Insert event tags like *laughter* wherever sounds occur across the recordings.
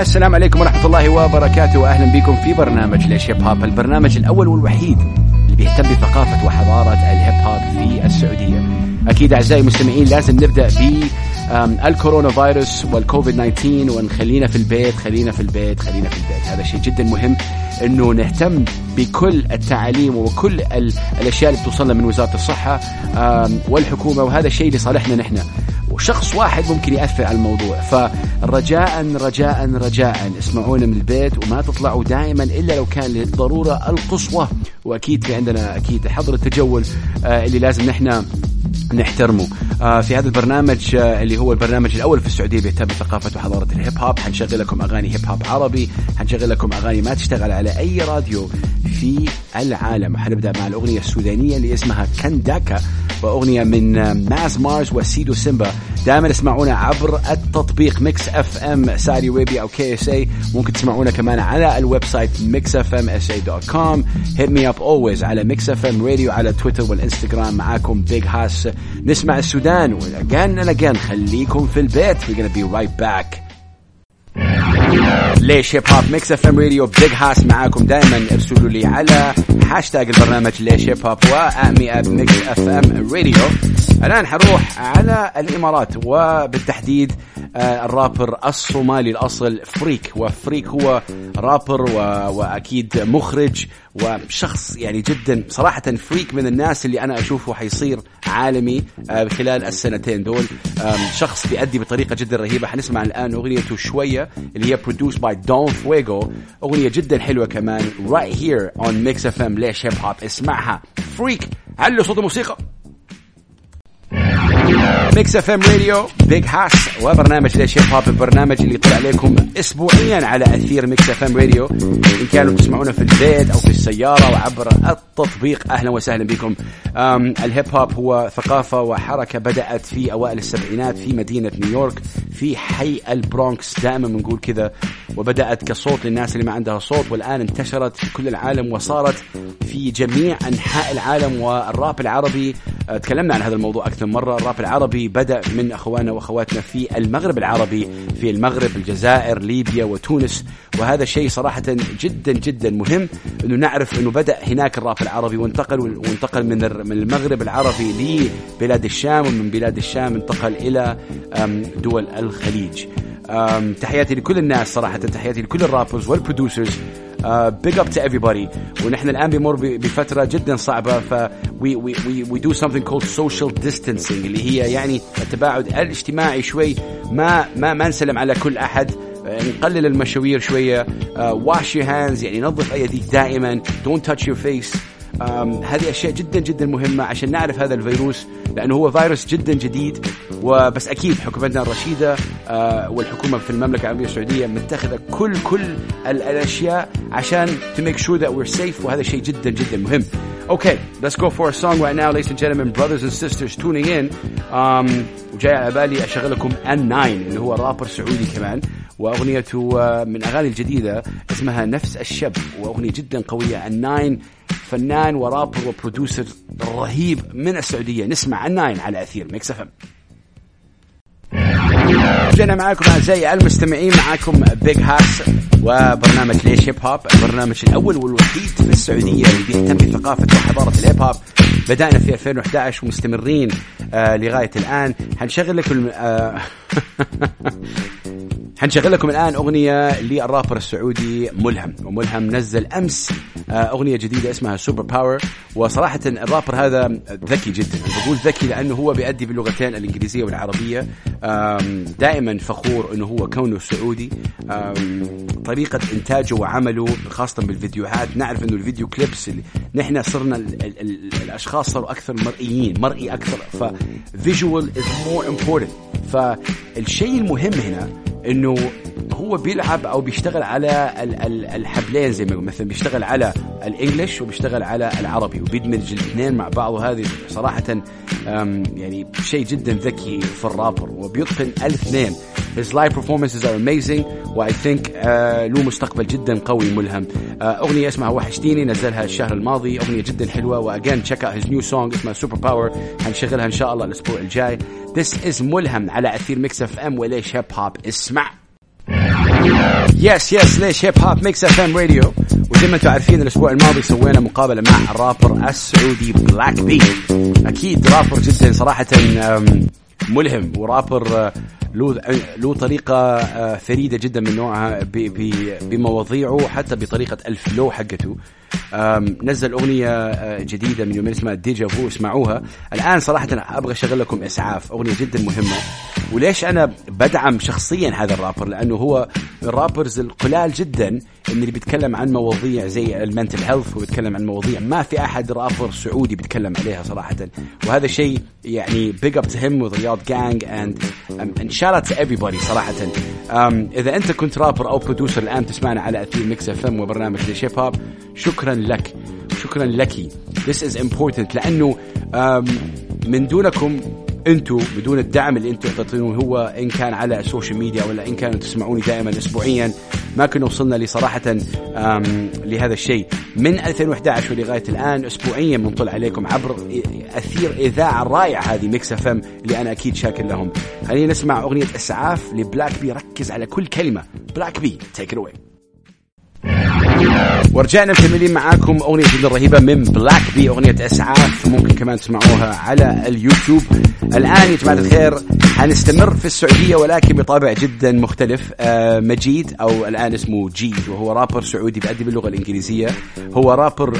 السلام عليكم ورحمة الله وبركاته. وأهلا بكم في برنامج ليش هيب هوب البرنامج الأول والوحيد اللي بيهتم بثقافة وحضارة الهيب هوب في السعودية. أكيد أعزائي المستمعين لازم نبدأ ب الكورونا فيروس والكوفيد 19 ونخلينا في البيت خلينا في البيت خلينا في البيت. هذا شيء جدا مهم إنه نهتم بكل التعاليم وكل الأشياء اللي بتوصلنا من وزارة الصحة والحكومة وهذا الشيء لصالحنا نحن. وشخص واحد ممكن يأثر على الموضوع. فرجاء رجاء رجاء اسمعونا من البيت وما تطلعوا دائما إلا لو كان للضرورة القصوى. وأكيد في عندنا أكيد حظر التجول آه، اللي لازم نحن نحترمه. آه في هذا البرنامج آه اللي هو البرنامج الأول في السعودية بيهتم بثقافة وحضارة الهيب هوب. حنشغل لكم أغاني هيب هوب عربي حنشغل لكم أغاني ما تشتغل على أي راديو. في العالم. حنبدأ مع الأغنية السودانية اللي اسمها كنداكا وأغنية من ماز مارز وسيدو سيمبا. دائما اسمعونا عبر التطبيق Mix FM ساري ويبي أو KSA ممكن تسمعونا كمان على ال website mixfmsa dot com hit me up always على Mix FM Radio على تويتر والإنستغرام. معاكم Big Hass نسمع السودان. و again and again خليكم في البيت. We're gonna be right back. ليش Hip Hop Mix FM Radio Big Hass معاكم دائما ارسلوا لي على هاشتاج البرنامج ليش Hip Hop و hit me up Mix FM Radio الآن حروح على الإمارات وبالتحديد آه، الرابر الصومالي الأصل Freek و Freek هو رابر. وأكيد مخرج وشخص يعني جدا صراحة Freek من الناس اللي أنا أشوفه حيصير عالمي آه، خلال السنتين دول. شخص بيأدي بطريقة جدا رهيبة. حنسمع الآن أغنيته شوية اللي هي produced by Don Fuego. أغنية جدا حلوة كمان right here on Mix FM ليش Hip Hop اسمعها. Freek علوا صوت الموسيقى؟ Mix FM Radio Big Hass وبرنامج ليش Hip Hop البرنامج اللي يطلع عليكم اسبوعيا على أثير Mix FM Radio إن كانوا تسمعونا في البيت أو في السيارة وعبر التطبيق أهلا وسهلا بكم. الهيب هوب هو ثقافة وحركة بدأت في أوائل السبعينات في مدينة نيويورك في حي البرونكس. دائما بنقول كذا وبدأت كصوت للناس اللي ما عندها صوت والآن انتشرت في كل العالم وصارت في جميع أنحاء العالم والراب العربي تكلمنا عن هذا الموضوع أكثر مرة. الراب العربي بدأ من أخواننا وأخواتنا في المغرب العربي في المغرب الجزائر ليبيا وتونس. وهذا شيء صراحة جدا جدا مهم إنه نعرف إنه بدأ هناك الراب العربي وانتقل وانتقل من المغرب العربي لبلاد الشام ومن بلاد الشام انتقل إلى دول الخليج. تحياتي لكل الناس صراحة تحياتي لكل ال rappers وال producers big up to everybody. ونحن الآن بمر بفترة جدا صعبة ف we, we, we do something called social distancing اللي هي يعني التباعد الاجتماعي شوي. ما ما ما نسلم على كل أحد. نقلل المشاوير شوية. Wash your hands يعني نظف ايديك دائما. Don't touch your face هذه أشياء جدا جدا مهمة عشان نعرف هذا الفيروس لأنه هو فيروس جدا جديد. وبس أكيد حكومتنا الرشيدة uh, والحكومة في المملكة العربية السعودية متخذة كل كل الأشياء عشان to make sure that we're safe وهذا شيء جدا جدا مهم. Okay, let's go for a song right now, ladies and gentlemen, brothers and sisters tuning in. Um, وجاي على بالي اشغل لكم N9 اللي هو رابر سعودي كمان وأغنيته من أغاني الجديدة اسمها نفس الشب وأغنية جدا قوية N9 فنان و rapper و producer رهيب من السعودية نسمع ال Nine على أثير Mix FM جينا معاكم أعزائي المستمعين معاكم Big Hass وبرنامج ليش Hip Hop البرنامج الأول والوحيد في السعودية اللي بيهتم بثقافة وحضارة الهيب هوب بدأنا في 2011 ومستمرين آه لغاية الآن. حنشغل لكم آه *laughs* حنشغل لكم الآن أغنية للرابر السعودي ملهم وملهم نزل أمس أغنية جديدة اسمها Super Power وصراحة الرابر هذا ذكي جدا. بقول ذكي لأنه هو بيأدي باللغتين الإنجليزية والعربية. دائما فخور إنه هو كونه سعودي. طريقة إنتاجه وعمله خاصة بالفيديوهات. نعرف إنه ال video clips اللي نحن صرنا ال ال ال الأشخاص صاروا أكثر مرئيين مرئي أكثر. فالشيء المهم هنا إنه هو بيلعب أو بيشتغل على الحبلين زي ما مثلا بيشتغل على ال English وبيشتغل على العربي وبيدمج الاثنين مع بعض. وهذه صراحة يعني شيء جدا ذكي في الرابر. وبيتقن الاثنين His live performances are amazing و I think uh, له مستقبل جدا قوي ملهم. uh, أغنية اسمها وحشتيني نزلها الشهر الماضي أغنية جدا حلوة و again check out his new song اسمها Super Power حنشغلها إن شاء الله الأسبوع الجاي. This is ملهم على أثير Mix FM وليش Hip Hop اسمع. yes yes ليش Hip Hop Mix FM Radio وزي ما أنتم عارفين الأسبوع الماضي سوينا مقابلة مع الرابر السعودي Black B أكيد رابر جدا صراحة ملهم ورابر له له طريقة آه، فريدة جدا من نوعها بمواضيعه حتى بطريقة ال flow حقته. نزل أغنية آه، جديدة من يومين اسمها Deja Vu اسمعوها. الآن صراحة أبغى أشغل لكم إسعاف أغنية جدا مهمة. وليش أنا بدعم شخصيا هذا الرابر؟ لأنه هو ال rappers القلال جدا اللي بيتكلم عن مواضيع زي ال mental health وبيتكلم عن مواضيع ما في أحد رابر سعودي بيتكلم عليها صراحة. وهذا شيء يعني big up to him و the Riyadh gang and a shout out to everybody صراحة. Um, إذا أنت كنت رابر أو producer الآن تسمعنا على أثير Mix FM وبرنامج ليش Hip Hop شكرا لك. شكرا لك. This is important لأنه um, من دونكم أنتم بدون الدعم اللي أنتم تعطونه هو إن كان على ال social media ولا إن كانوا تسمعوني دائما اسبوعيا ما كنا وصلنا لصراحه لهذا الشيء. من 2011 ولغايه الآن اسبوعيا بنطلع عليكم عبر أثير إذاعة الرائعه هذه Mix FM اللي أنا أكيد شاكر لهم. خلينا نسمع أغنية إسعاف ل Black B. ركز على كل كلمة. Black B take it ورجعنا مكملين معاكم أغنية جدا رهيبة من Black B أغنية أسعاف. ممكن كمان تسمعوها على اليوتيوب. الآن يا جماعة الخير حنستمر في السعودية ولكن بطابع جدا مختلف. آه مجيد أو الآن اسمه جيد وهو رابر سعودي بيأدي باللغة الإنجليزية. هو رابر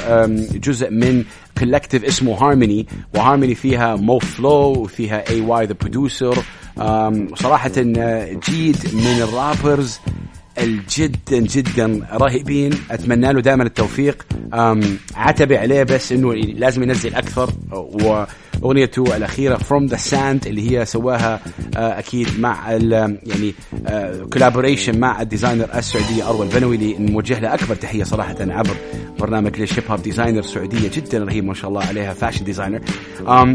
جزء من collective اسمه Harmony و Harmony فيها Mo Flow وفيها AY the Producer صراحة آه، جيد من ال rappers. الجدا جدا رهيبين. أتمنى له دائما التوفيق. عتبي عليه بس إنه لازم ينزل أكثر. واغنيته الأخيرة From the Sand اللي هي سواها آه، أكيد مع يعني collaboration آه، مع ال designer السعوديه أروى البنوي اللي نوجه له أكبر تحية صراحة عبر برنامج ليش Hip Hop designer سعودية جدا رهيب ما شاء الله عليها fashion designer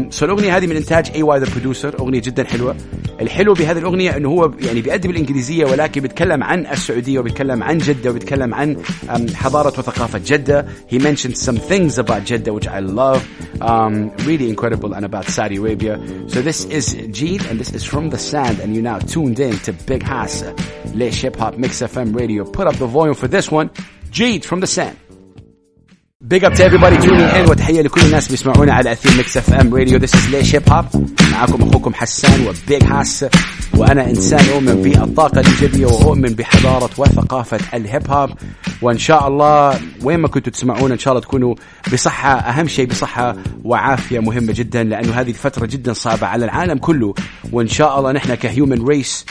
So الأغنية هذه من إنتاج AY the Producer أغنية جدا حلوة. الحلو بهذه الأغنية إنه هو يعني بيأدي بالإنجليزية ولكن بيتكلم عن السعودية وبيتكلم عن جدة وبيتكلم عن حضارة وثقافة جدة. He mentioned some things about Jeddah which I love. um, really incredible and about Saudi Arabia so this is Jeed and this is from the sand and you now tuned in to Big Hass Lish Hip Hop Mix FM Radio put up the volume for this one Jeed from the sand Big up to everybody tuning in وتحية لكل الناس بيسمعونا على أثير ميكس اف ام راديو This is ليش هيب هوب معاكم أخوكم حسان وبيج هاس وأنا إنسان أؤمن بالطاقة الإيجابية وأؤمن بحضارة وثقافة الهيب هوب وإن شاء الله وين ما كنتوا تسمعونا إن شاء الله تكونوا بصحة أهم شيء بصحة وعافية مهمة جدا لأنه هذه الفترة جدا صعبة على العالم كله. وإن شاء الله نحن ك human race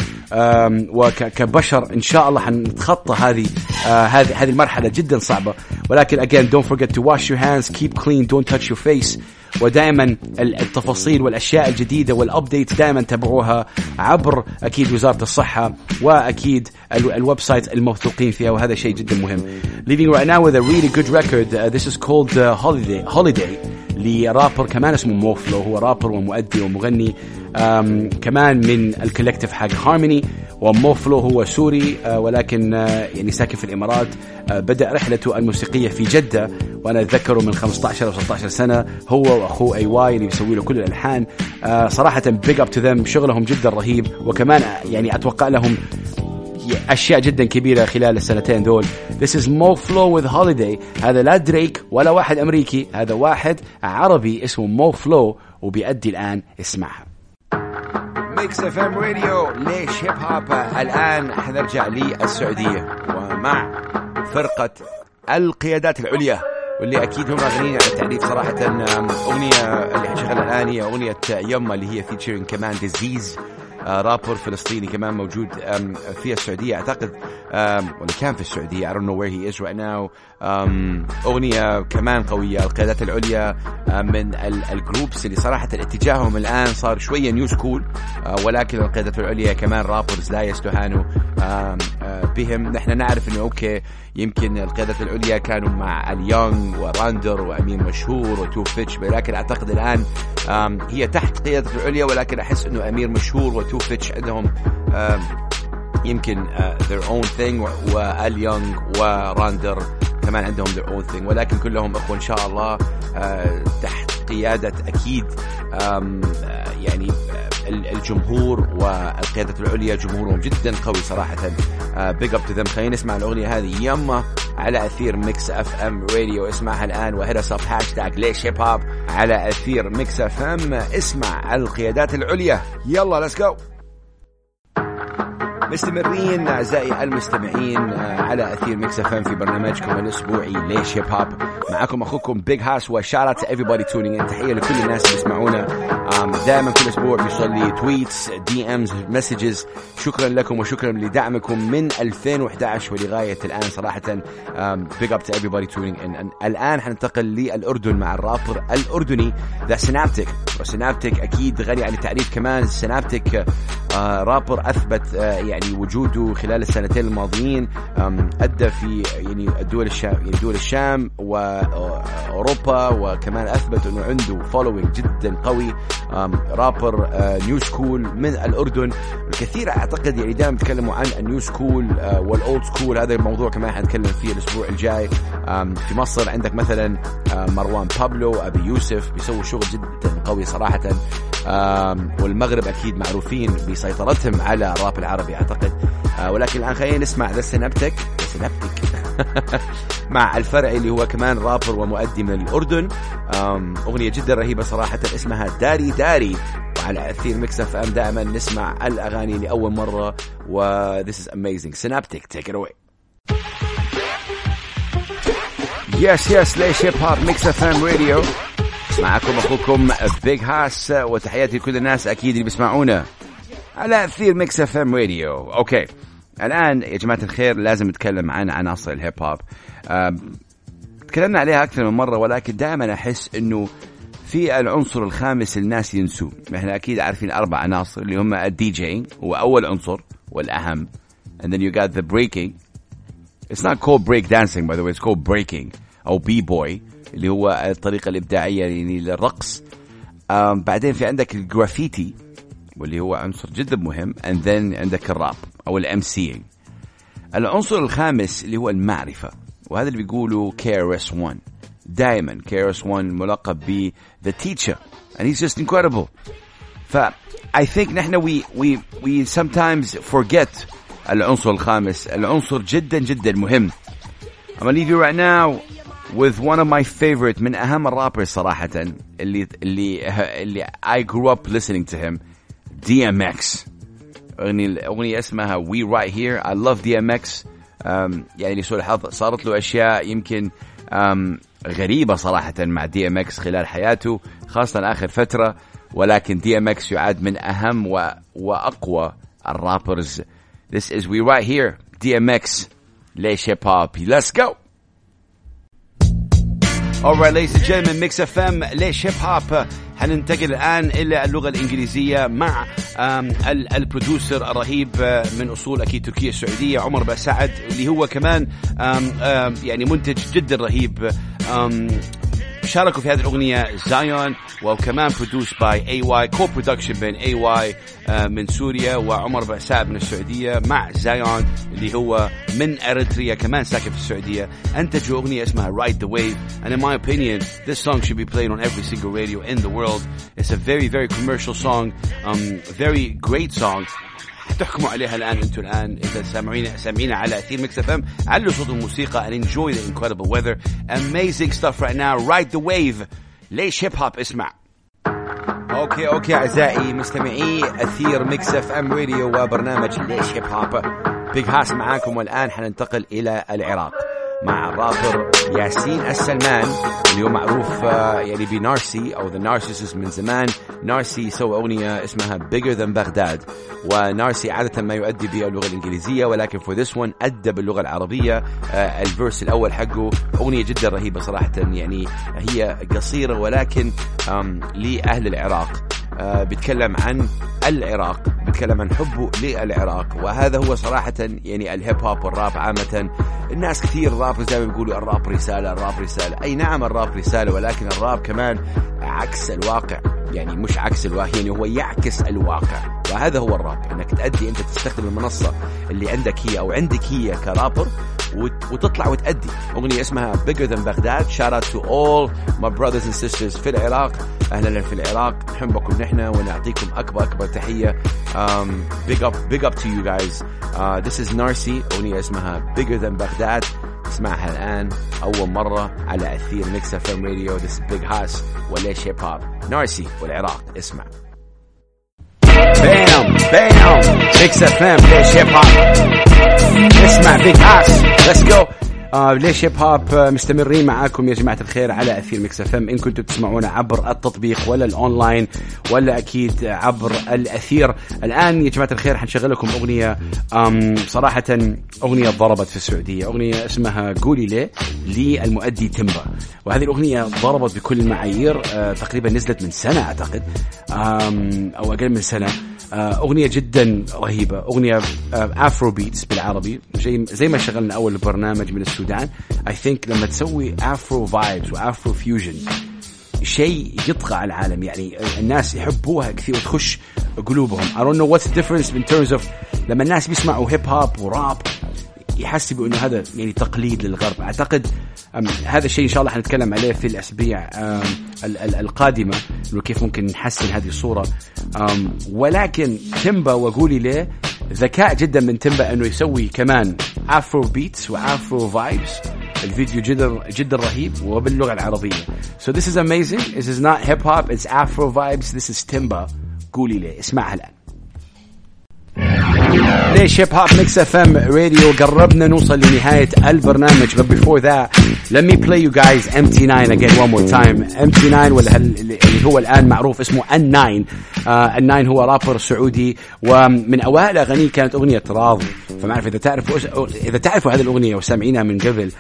وكبشر إن شاء الله حنتخطى هذه آه، هذه هذه المرحلة جدا صعبة. ولكن again don't forget to wash your hands keep clean don't touch your face. ودائما التفاصيل والأشياء الجديدة وال update دائما تابعوها عبر أكيد وزارة الصحة وأكيد ال website الموثوقين فيها وهذا شيء جدا مهم. Leaving right now with a really good record. Uh, this is called uh, Holiday Holiday لرابر كمان اسمه Mo Flow هو رابر ومؤدي ومغني. كمان من ال collective حق هارموني و Mo Flow هو سوري uh, ولكن uh, يعني ساكن في الإمارات. Uh, بدأ رحلته الموسيقية في جدة. وأنا أتذكره من 15 أو 16 سنة هو وأخوه AY اللي بيسوي له كل الألحان. صراحة big up to them شغلهم جدا رهيب وكمان يعني أتوقع لهم أشياء جدا كبيرة خلال السنتين دول. This is Mo Flow with Holiday. هذا لا دريك ولا واحد أمريكي هذا واحد عربي اسمه Mo Flow وبيأدي الآن اسمعها. Mix FM Radio ليش Hip Hop الان حنرجع للسعوديه ومع فرقة القيادات العليا. واللي أكيد هم غنيين على التعريف صراحة أغنية اللي حنشغلها الآن هي أغنية يما اللي هي featuring كمان ديزيز رابر فلسطيني كمان موجود في السعودية أعتقد ولا كان في السعودية I don't know where he is right now. أغنية كمان قوية القيادات العليا من ال groups اللي صراحة اتجاههم الآن صار شوية new school ولكن القيادات العليا كمان rappers لا يستهانوا بهم. نحن نعرف إنه okay يمكن القيادات العليا كانوا مع اليونغ وراندر وأمين مشهور وتو فيتش ولكن أعتقد الآن هي تحت قيادة العليا ولكن أحس إنه أمير مشهور وتو فيتش عندهم يمكن uh, their own thing واليونغ وراندر كمان عندهم their own thing. ولكن كلهم أخوة إن شاء الله uh, تحت قيادة أكيد uh, يعني الجمهور والقيادة العليا جمهورهم جدا قوي صراحة. big up to them خلينا نسمع الأغنية هذه. يما على أثير Mix FM Radio اسمعها الآن و hit up hashtag ليش هيب هوب على أثير Mix FM اسمع القيادات العليا. يلا let's go مستمرين أعزائي المستمعين آه، على أثير Mix FM في برنامجكم الأسبوعي ليش هيب هوب معكم أخوكم Big Hass و shout out to everyone tuning in تحية لكل الناس اللي يسمعونا. دائما كل أسبوع بيوصل لي tweets DMs messages شكرا لكم وشكرا لدعمكم من 2011 ولغاية الآن صراحة. big up to everyone tuning in الآن حننتقل للأردن مع الرابر الأردني. The Synaptik و Synaptik أكيد غني عن التعريف كمان. Synaptik رابر أثبت آه، يعني وجوده خلال السنتين الماضيين أدى في يعني الدول الشام يعني دول الشام وأوروبا وكمان أثبت أنه عنده following جدا قوي. rapper new school من الأردن. الكثير أعتقد يعني دائما بيتكلموا عن ال new school وال old school هذا الموضوع كمان حنتكلم فيه الأسبوع الجاي. في مصر عندك مثلا مروان بابلو أبي يوسف بيسووا شغل جدا قوي صراحة. والمغرب أكيد معروفين بسيطرتهم على الراب العربي أعتقد. آه، ولكن الآن خلينا نسمع The Synaptik Synaptik مع الفرعي اللي هو كمان رابر ومؤدي من الأردن. أغنية جدا رهيبة صراحة اسمها داري داري. وعلى أثير Mix FM دائما نسمع الأغاني لأول مرة. و this is amazing. Synaptik take it away. yes yes ليش هيب هوب Mix FM Radio معكم أخوكم Big Hass وتحياتي لكل الناس أكيد اللي بيسمعونا على اثير Mix FM Radio okay. الآن يا جماعة الخير لازم نتكلم عن عناصر الهيب هوب. تكلمنا عليها أكثر من مرة ولكن دائما أحس إنه في العنصر الخامس الناس ينسوه. إحنا أكيد عارفين أربع عناصر اللي هم الدي جي هو أول عنصر والأهم. And then you got the breaking. It's not called break dancing by the way. It's called breaking. أو b-boy اللي هو الطريقة الإبداعية يعني للرقص. بعدين في عندك الجرافيتي واللي هو عنصر جدا مهم. And then عندك الراب أو ال MC العنصر الخامس اللي هو المعرفة وهذا اللي بيقولوا KRS One. دائما KRS One ملقب ب the teacher and he's just incredible. ف I think نحن we we we sometimes forget العنصر الخامس. العنصر جدا جدا مهم. I'm gonna leave you right now. With one of my favorite من أهم ال rappers صراحة اللي اللي اللي I grew up listening to him DMX أغنية الأغنية اسمها We Right Here. I love DMX um, يعني لسوء الحظ صارت له أشياء يمكن um, غريبة صراحة مع DMX خلال حياته خاصة آخر فترة. ولكن DMX يعد من أهم و... وأقوى الرابرز. This is We Right Here DMX ليش هيب هوب Let's go! Alright ladies and gentlemen Mix FM ليش هيب هوب حننتقل الآن إلى اللغة الإنجليزية مع البرودوسر الرهيب من أصول أكيد تركيا السعودية عمر بسعد اللي هو كمان يعني منتج جدا رهيب شاركوا في هذه الأغنية زايون وكمان produced by AY co-production بين AY من سوريا وعمر بعساب من السعودية مع زايون اللي هو من اريتريا كمان ساكن في السعودية. انتجوا أغنية اسمها Ride the Wave and in my opinion this song should be played on every single radio in the world. It's a very very commercial song um, very great song. تحكموا عليها الآن أنتم الآن. إذا سامعين سامعين على أثير Mix FM علوا صوت الموسيقى and enjoy the incredible weather. Amazing stuff right now. Ride the wave. ليش هيب هوب اسمع. okay okay أعزائي مستمعي أثير Mix FM Radio وبرنامج ليش هيب هوب Big Hass معاكم والآن. حننتقل إلى العراق. مع الرابر ياسين السلمان اللي هو معروف يعني ب Narcy أو The Narcicyst من زمان. Narcy سوى أغنية اسمها Bigger Than بغداد و Narcy عادة ما يؤدي باللغة الإنجليزية ولكن for this one أدى باللغة العربية. آه، ال verse الأول حقه أغنية جدا رهيبة صراحة يعني هي قصيرة ولكن لأهل العراق. بيتكلم عن العراق بيتكلم عن حبه للعراق. وهذا هو صراحة يعني الهيب هوب والراب عامة. الناس كثير راب زي ما بيقولوا الراب رسالة الراب رسالة. أي نعم الراب رسالة ولكن الراب كمان عكس الواقع. يعني مش عكس الواقع يعني هو يعكس الواقع. وهذا هو الراب إنك تأدي أنت تستخدم المنصة اللي عندك هي أو عندك هي كرابر وتطلع وتأدي. أغنية اسمها Bigger Than Baghdad. Shout out to all my brothers and sisters في العراق. أهلا في العراق. نحبكم نحن ونعطيكم أكبر أكبر تحية. Um, big up big up to you guys. Uh, this is Narcy. أغنية اسمها Bigger Than Baghdad. اسمعها الآن. أول مرة على أثير Mix FM Radio it's Big Hass وليش هيب هوب Narcy والعراق. اسمع. بام بام Mix FM ليش هيب هوب اسمع Big Hass let's go آه ليش هيب آه مستمرين معاكم يا جماعة الخير على أثير Mix FM. إن كنتم تسمعونا عبر التطبيق ولا الأونلاين ولا أكيد عبر الأثير. الآن يا جماعة الخير حنشغل لكم أغنية صراحة أغنية ضربت في السعودية. أغنية اسمها قولي ليه للمؤدي تمبا. وهذه الأغنية ضربت بكل المعايير آه تقريبا نزلت من سنة أعتقد. أو أقل من سنة. آه، أغنية جدا رهيبة. أغنية Afro آه، beats بالعربي. زي زي ما شغلنا أول برنامج من السودان I think لما تسوي Afro vibes و Afro fusion شيء يطغى على العالم. يعني الناس يحبوها كثير وتخش قلوبهم. I don't know what's the difference in terms of لما الناس بيسمعوا هيب هوب وراب يحسبوا إنه هذا يعني تقليد للغرب. أعتقد هذا الشيء إن شاء الله حنتكلم عليه في الاسابيع القادمة إنه كيف ممكن نحسن هذه الصورة. ولكن تيمبا وقولي ليه ذكاء جدا من تيمبا أنه يسوي كمان Afro beats و Afro vibes الفيديو جدا جدا رهيب وباللغة العربية. So this is amazing. This is not hip hop. It's afro vibes. This is Timba. قولي ليه اسمعها الآن. ليش هيب هوب Mix FM Radio قربنا نوصل لنهاية البرنامج؟ But before that let me play you guys MT9 again one more time. MT9 ولا هو الآن معروف اسمه N9. uh, N9 هو رابر سعودي ومن أوائل أغانيه كانت أغنية راضي. فما أعرف إذا تعرفوا إذا تعرفوا هذه الأغنية وسامعينها من قبل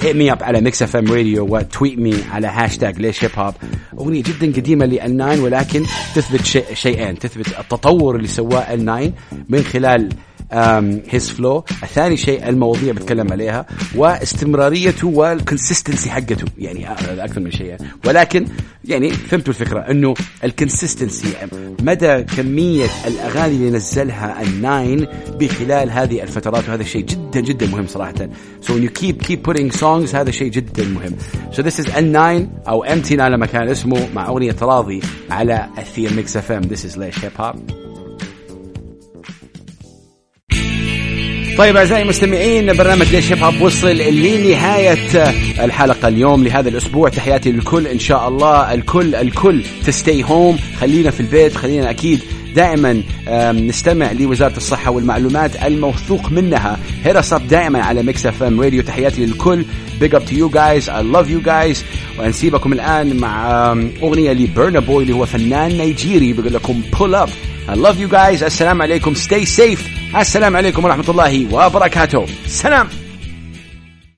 hit me up على Mix FM Radio و tweet me على هاشتاج ليش هيب هوب أغنية جدا قديمة لل9 ولكن تثبت شيئين. تثبت التطور اللي سواه ال9 من خلال his flow الثاني شيء المواضيع بتكلم عليها واستمراريته وال consistency حقته. يعني أكثر من شيء. ولكن يعني فهمتوا الفكرة إنه ال consistency مدى كمية الأغاني اللي نزلها ال Nine بخلال هذه الفترات وهذا الشيء جدا جدا مهم صراحة. So when you keep putting songs هذا شيء جدا مهم. So this is N9 أو MT9 لما كان اسمه مع أغنية راضي على أثير Mix FM this is ليش هيب هوب طيب أعزائي المستمعين برنامج ليش هيب هوب وصل لنهاية الحلقة اليوم لهذا الأسبوع. تحياتي للكل إن شاء الله الكل الكل stay home خلينا في البيت خلينا أكيد دائما نستمع لوزارة الصحة والمعلومات الموثوق منها. hit us up دائما على Mix FM Radio تحياتي للكل. big up to you guys I love you guys ونسيبكم الآن مع أغنية لبرنا بوي اللي هو فنان نيجيري. بيقول لكم Pull Up I love you guys. السلام عليكم stay safe. السلام عليكم ورحمة الله وبركاته سلام